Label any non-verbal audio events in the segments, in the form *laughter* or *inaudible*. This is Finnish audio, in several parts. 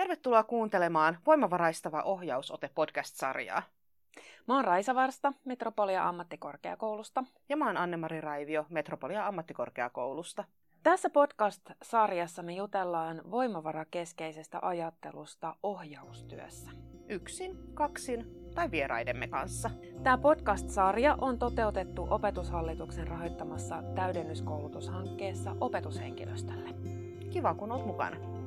Tervetuloa kuuntelemaan Voimavaraistava ohjausote podcast-sarjaa. Mä oon Raisa Varsta Metropolia ammattikorkeakoulusta. Ja mä oon Anne-Mari Raivio Metropolia ammattikorkeakoulusta. Tässä podcast-sarjassa me jutellaan voimavarakeskeisestä ajattelusta ohjaustyössä. Yksin, kaksin tai vieraidemme kanssa. Tämä podcast-sarja on toteutettu opetushallituksen rahoittamassa täydennyskoulutushankkeessa opetushenkilöstölle. Kiva, kun oot mukana.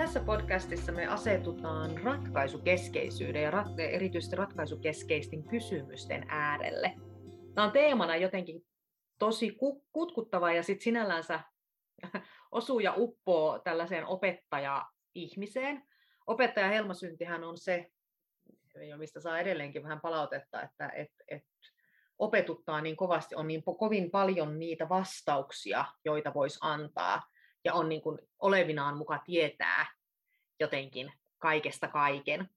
Tässä podcastissa me asetutaan ratkaisukeskeisyyden ja erityisesti ratkaisukeskeisten kysymysten äärelle. Tämä on teemana jotenkin tosi kutkuttava ja sitten sinällänsä osuu ja uppoo tällaiseen opettaja-ihmiseen. Opettaja helmasyntihän on se, mistä saa edelleenkin vähän palautetta, että et, et opetuttaa niin kovasti, on niin kovin paljon niitä vastauksia, joita voisi antaa, ja on niin kuin olevinaan muka tietää jotenkin kaikesta kaiken.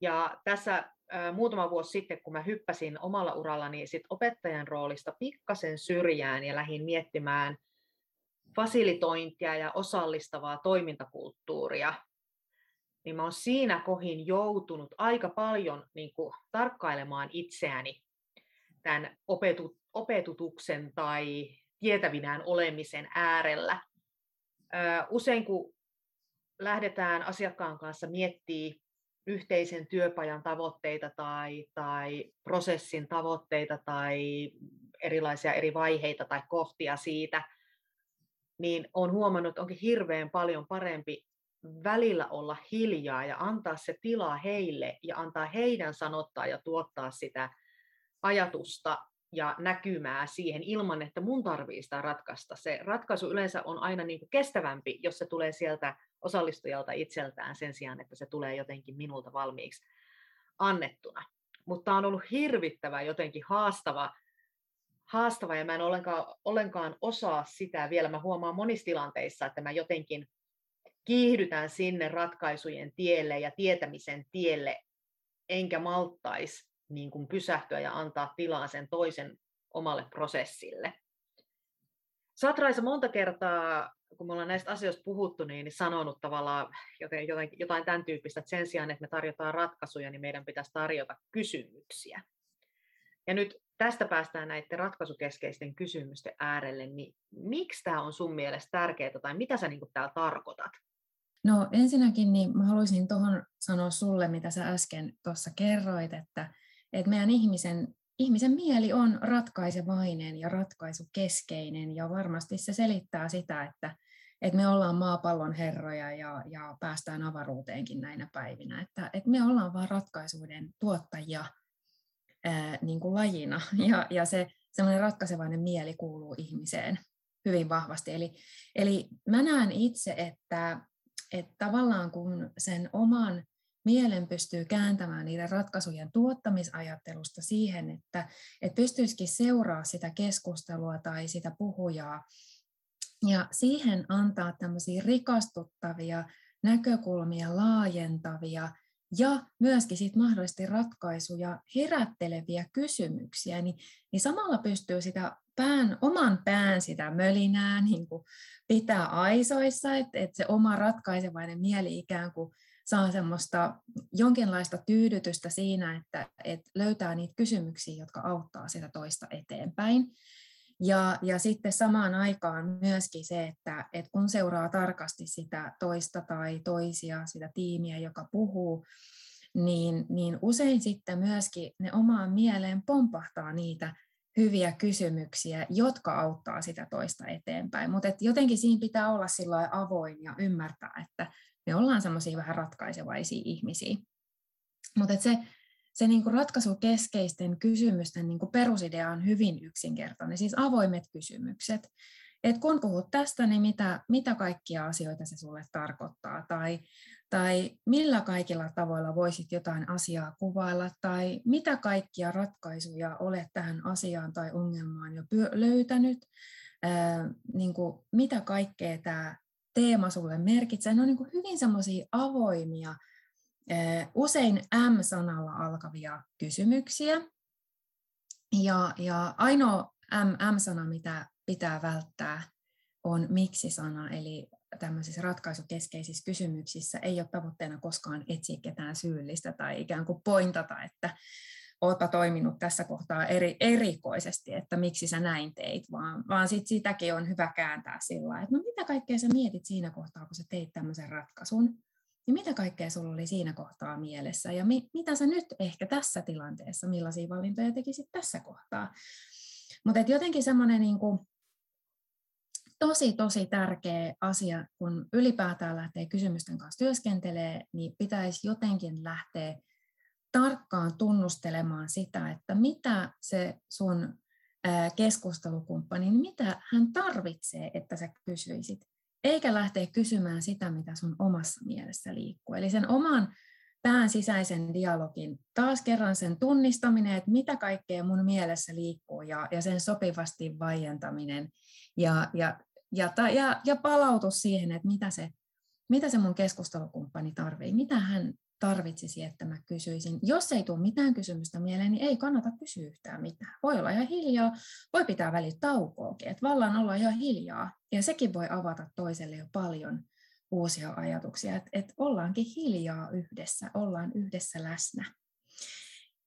Ja tässä muutama vuosi sitten, kun mä hyppäsin omalla urallani sit opettajan roolista pikkasen syrjään ja lähdin miettimään fasilitointia ja osallistavaa toimintakulttuuria, niin mä oon siinä kohin joutunut aika paljon niin kuin, tarkkailemaan itseäni tämän opetu, opetutuksen tai tietävinään olemisen äärellä. Usein kun lähdetään asiakkaan kanssa miettimään yhteisen työpajan tavoitteita tai, tai prosessin tavoitteita tai erilaisia eri vaiheita tai kohtia siitä, niin on huomannut, että onkin hirveän paljon parempi välillä olla hiljaa ja antaa se tila heille ja antaa heidän sanottaa ja tuottaa sitä ajatusta ja näkymää siihen ilman, että mun tarvii sitä ratkaista. Se ratkaisu yleensä on aina niin kuin kestävämpi, jos se tulee sieltä osallistujalta itseltään sen sijaan, että se tulee jotenkin minulta valmiiksi annettuna. Mutta on ollut hirvittävä jotenkin haastava, haastava ja mä en ollenkaan, ollenkaan osaa sitä vielä. Mä huomaan monissa tilanteissa, että mä jotenkin kiihdytän sinne ratkaisujen tielle ja tietämisen tielle, enkä malttaisi niin kuin pysähtyä ja antaa tilaa sen toisen omalle prosessille. Sä oot Raisa monta kertaa, kun me ollaan näistä asioista puhuttu, niin, sanonut tavallaan jotain, jotain tämän tyyppistä, että sen sijaan, että me tarjotaan ratkaisuja, niin meidän pitäisi tarjota kysymyksiä. Ja nyt tästä päästään näiden ratkaisukeskeisten kysymysten äärelle, niin miksi tämä on sun mielestä tärkeää tai mitä sä niin täällä tarkoitat? No ensinnäkin niin mä haluaisin tuohon sanoa sulle, mitä sä äsken tuossa kerroit, että, että meidän ihmisen ihmisen mieli on ratkaisevainen ja ratkaisukeskeinen ja varmasti se selittää sitä, että, että me ollaan maapallon herroja ja, ja päästään avaruuteenkin näinä päivinä. Että, että me ollaan vain ratkaisuiden tuottajia ää, niin kuin lajina ja, ja se semmoinen ratkaisevainen mieli kuuluu ihmiseen hyvin vahvasti. Eli, eli mä näen itse, että, että tavallaan kun sen oman mielen pystyy kääntämään niiden ratkaisujen tuottamisajattelusta siihen, että, että pystyisikin seuraa sitä keskustelua tai sitä puhujaa ja siihen antaa tämmöisiä rikastuttavia näkökulmia, laajentavia ja myöskin sit mahdollisesti ratkaisuja herätteleviä kysymyksiä, niin, niin samalla pystyy sitä pään, oman pään sitä mölinää niin pitää aisoissa, että, että se oma ratkaisevainen mieli ikään kuin saa semmoista jonkinlaista tyydytystä siinä, että, että löytää niitä kysymyksiä, jotka auttaa sitä toista eteenpäin. Ja, ja sitten samaan aikaan myöskin se, että, että kun seuraa tarkasti sitä toista tai toisia, sitä tiimiä, joka puhuu, niin, niin usein sitten myöskin ne omaan mieleen pompahtaa niitä hyviä kysymyksiä, jotka auttaa sitä toista eteenpäin. Mutta jotenkin siinä pitää olla avoin ja ymmärtää, että me ollaan semmoisia vähän ratkaisevaisia ihmisiä. Mutta se, se niinku ratkaisukeskeisten kysymysten niinku perusidea on hyvin yksinkertainen, siis avoimet kysymykset. Et kun puhut tästä, niin mitä, mitä kaikkia asioita se sulle tarkoittaa, tai, tai millä kaikilla tavoilla voisit jotain asiaa kuvailla, tai mitä kaikkia ratkaisuja olet tähän asiaan tai ongelmaan jo löytänyt, ää, niin kuin, mitä kaikkea tämä teema sulle merkitsee. Ne on niin hyvin semmoisia avoimia, usein M-sanalla alkavia kysymyksiä. Ja, ja ainoa M-sana, mitä pitää välttää, on miksi-sana, eli tämmöisissä ratkaisukeskeisissä kysymyksissä ei ole tavoitteena koskaan etsiä ketään syyllistä tai ikään kuin pointata, että ootpa toiminut tässä kohtaa eri, erikoisesti, että miksi sä näin teit, vaan, vaan sit sitäkin on hyvä kääntää sillä että no mitä kaikkea sä mietit siinä kohtaa, kun sä teit tämmöisen ratkaisun, niin mitä kaikkea sulla oli siinä kohtaa mielessä, ja mi, mitä sä nyt ehkä tässä tilanteessa, millaisia valintoja tekisit tässä kohtaa. Mutta jotenkin semmoinen niin tosi, tosi tärkeä asia, kun ylipäätään lähtee kysymysten kanssa työskentelee, niin pitäisi jotenkin lähteä tarkkaan tunnustelemaan sitä, että mitä se sun keskustelukumppani, niin mitä hän tarvitsee, että sä kysyisit. Eikä lähteä kysymään sitä, mitä sun omassa mielessä liikkuu. Eli sen oman pään sisäisen dialogin, taas kerran sen tunnistaminen, että mitä kaikkea mun mielessä liikkuu ja, ja sen sopivasti vaientaminen ja, ja, ja, ja, ja palautus siihen, että mitä se, mitä se mun keskustelukumppani tarvitsee, mitä hän tarvitsisi, että mä kysyisin. Jos ei tule mitään kysymystä mieleen, niin ei kannata kysyä yhtään mitään. Voi olla ihan hiljaa, voi pitää välit taukoakin, että vallan olla ihan hiljaa. Ja sekin voi avata toiselle jo paljon uusia ajatuksia, että, että ollaankin hiljaa yhdessä, ollaan yhdessä läsnä.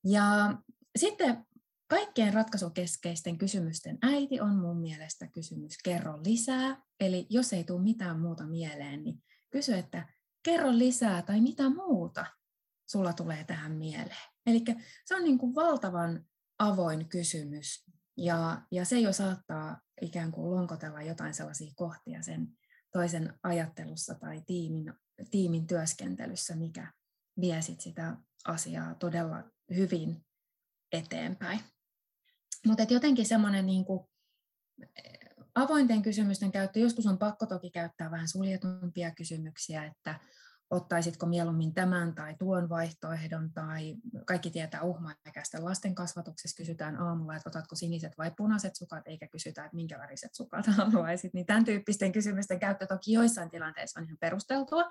Ja sitten kaikkien ratkaisukeskeisten kysymysten äiti on mun mielestä kysymys kerro lisää. Eli jos ei tule mitään muuta mieleen, niin kysy, että kerro lisää tai mitä muuta sulla tulee tähän mieleen. Eli se on niin kuin valtavan avoin kysymys ja, ja se jo saattaa ikään kuin lonkotella jotain sellaisia kohtia sen toisen ajattelussa tai tiimin, tiimin työskentelyssä, mikä vie sit sitä asiaa todella hyvin eteenpäin. Mutta jotenkin semmoinen niin avointen kysymysten käyttö, joskus on pakko toki käyttää vähän suljetumpia kysymyksiä, että ottaisitko mieluummin tämän tai tuon vaihtoehdon, tai kaikki tietää uhmaikäisten lasten kasvatuksessa kysytään aamulla, että otatko siniset vai punaiset sukat, eikä kysytä, että minkä väriset sukat *laughs* haluaisit, niin tämän tyyppisten kysymysten käyttö toki joissain tilanteissa on ihan perusteltua,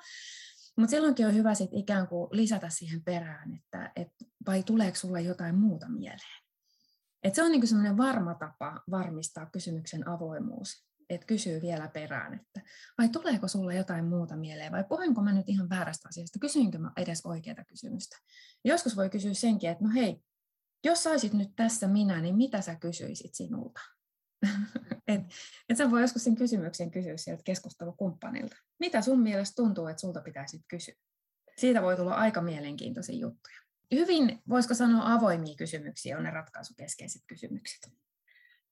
mutta silloinkin on hyvä sit ikään kuin lisätä siihen perään, että et, vai tuleeko sulle jotain muuta mieleen. Et se on niinku sellainen varma tapa varmistaa kysymyksen avoimuus, että kysyy vielä perään, että vai tuleeko sulle jotain muuta mieleen, vai puhuinko mä nyt ihan väärästä asiasta, kysyinkö mä edes oikeaa kysymystä. Joskus voi kysyä senkin, että no hei, jos saisit nyt tässä minä, niin mitä sä kysyisit sinulta? *laughs* et, et sä voi joskus sen kysymyksen kysyä sieltä keskustelukumppanilta. Mitä sun mielestä tuntuu, että sulta pitäisi kysyä? Siitä voi tulla aika mielenkiintoisia juttuja hyvin, voisiko sanoa, avoimia kysymyksiä on ne ratkaisukeskeiset kysymykset.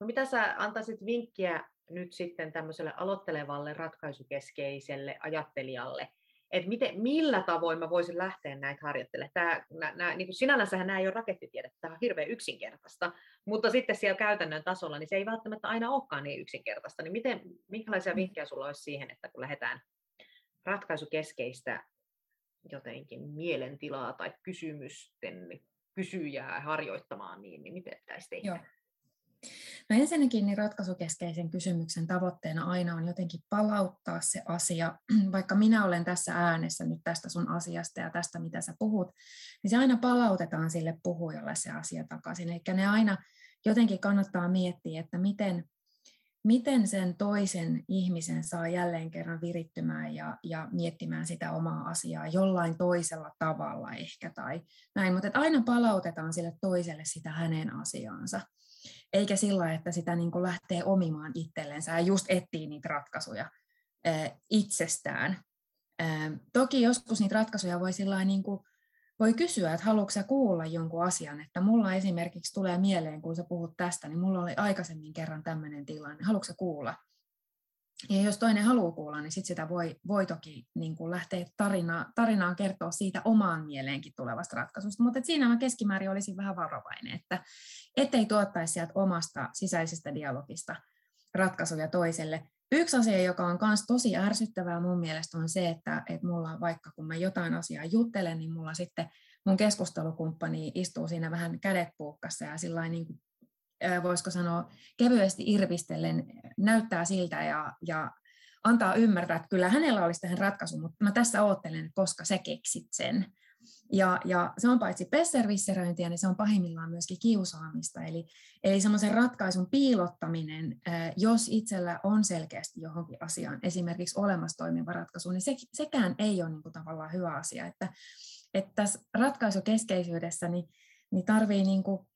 No mitä sä antaisit vinkkiä nyt sitten tämmöiselle aloittelevalle ratkaisukeskeiselle ajattelijalle, että miten, millä tavoin mä voisin lähteä näitä harjoittelemaan. Tämä, nää, niin sinällänsä nämä ei ole rakettitiedettä, tämä on hirveän yksinkertaista, mutta sitten siellä käytännön tasolla niin se ei välttämättä aina olekaan niin yksinkertaista. Niin miten, minkälaisia mm. vinkkejä sulla olisi siihen, että kun lähdetään ratkaisukeskeistä jotenkin mielentilaa tai kysymysten kysyjää harjoittamaan, niin, niin miten pitäisi tehdä? Joo. No ensinnäkin niin ratkaisukeskeisen kysymyksen tavoitteena aina on jotenkin palauttaa se asia, *clears throat* vaikka minä olen tässä äänessä nyt tästä sun asiasta ja tästä, mitä sä puhut, niin se aina palautetaan sille puhujalle se asia takaisin. Eli ne aina jotenkin kannattaa miettiä, että miten, miten sen toisen ihmisen saa jälleen kerran virittymään ja, ja miettimään sitä omaa asiaa jollain toisella tavalla ehkä tai näin, mutta aina palautetaan sille toiselle sitä hänen asiaansa, eikä sillä, että sitä niin kuin lähtee omimaan itsellensä ja just etsii niitä ratkaisuja itsestään. Toki joskus niitä ratkaisuja voi sillä niin kuin voi kysyä, että haluatko sä kuulla jonkun asian, että mulla esimerkiksi tulee mieleen, kun sä puhut tästä, niin mulla oli aikaisemmin kerran tämmöinen tilanne, haluatko sä kuulla? Ja jos toinen haluaa kuulla, niin sit sitä voi, voi toki niin kuin lähteä tarina, tarinaan kertoa siitä omaan mieleenkin tulevasta ratkaisusta, mutta siinä mä keskimäärin olisin vähän varovainen, että ettei tuottaisi sieltä omasta sisäisestä dialogista ratkaisuja toiselle, Yksi asia, joka on myös tosi ärsyttävää mun mielestä on se, että, että mulla vaikka kun mä jotain asiaa juttelen, niin mulla sitten mun keskustelukumppani istuu siinä vähän kädet puukkassa ja sillä niin kuin, voisiko sanoa kevyesti irvistellen näyttää siltä ja, ja antaa ymmärtää, että kyllä hänellä olisi tähän ratkaisu, mutta mä tässä oottelen, koska sä keksit sen. Ja, ja se on paitsi pesservisseröintiä, niin se on pahimmillaan myöskin kiusaamista. Eli, eli semmoisen ratkaisun piilottaminen, jos itsellä on selkeästi johonkin asiaan esimerkiksi olemassa toimiva ratkaisu, niin se, sekään ei ole niin kuin tavallaan hyvä asia. Että, että tässä ratkaisukeskeisyydessä niin, niin tarvii niin kuin,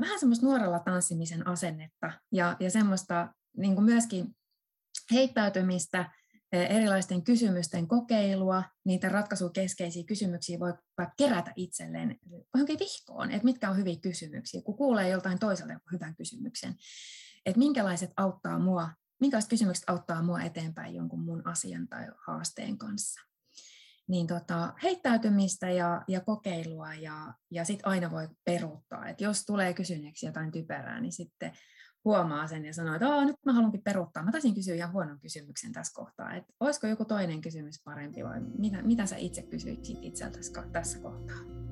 vähän semmoista nuorella tanssimisen asennetta ja, ja semmoista niin kuin myöskin heittäytymistä, erilaisten kysymysten kokeilua, niitä ratkaisukeskeisiä kysymyksiä voi kerätä itselleen johonkin vihkoon, että mitkä on hyviä kysymyksiä, kun kuulee joltain toiselta joku hyvän kysymyksen, että minkälaiset auttaa mua, minkälaiset kysymykset auttaa mua eteenpäin jonkun mun asian tai haasteen kanssa. Niin tota, heittäytymistä ja, ja kokeilua ja, ja sitten aina voi peruuttaa, että jos tulee kysyneeksi jotain typerää, niin sitten huomaa sen ja sanoo, että nyt mä haluankin peruuttaa. Mä taisin kysyä ihan huonon kysymyksen tässä kohtaa, että olisiko joku toinen kysymys parempi vai mitä, mitä sä itse kysyisit itseltäsi tässä kohtaa?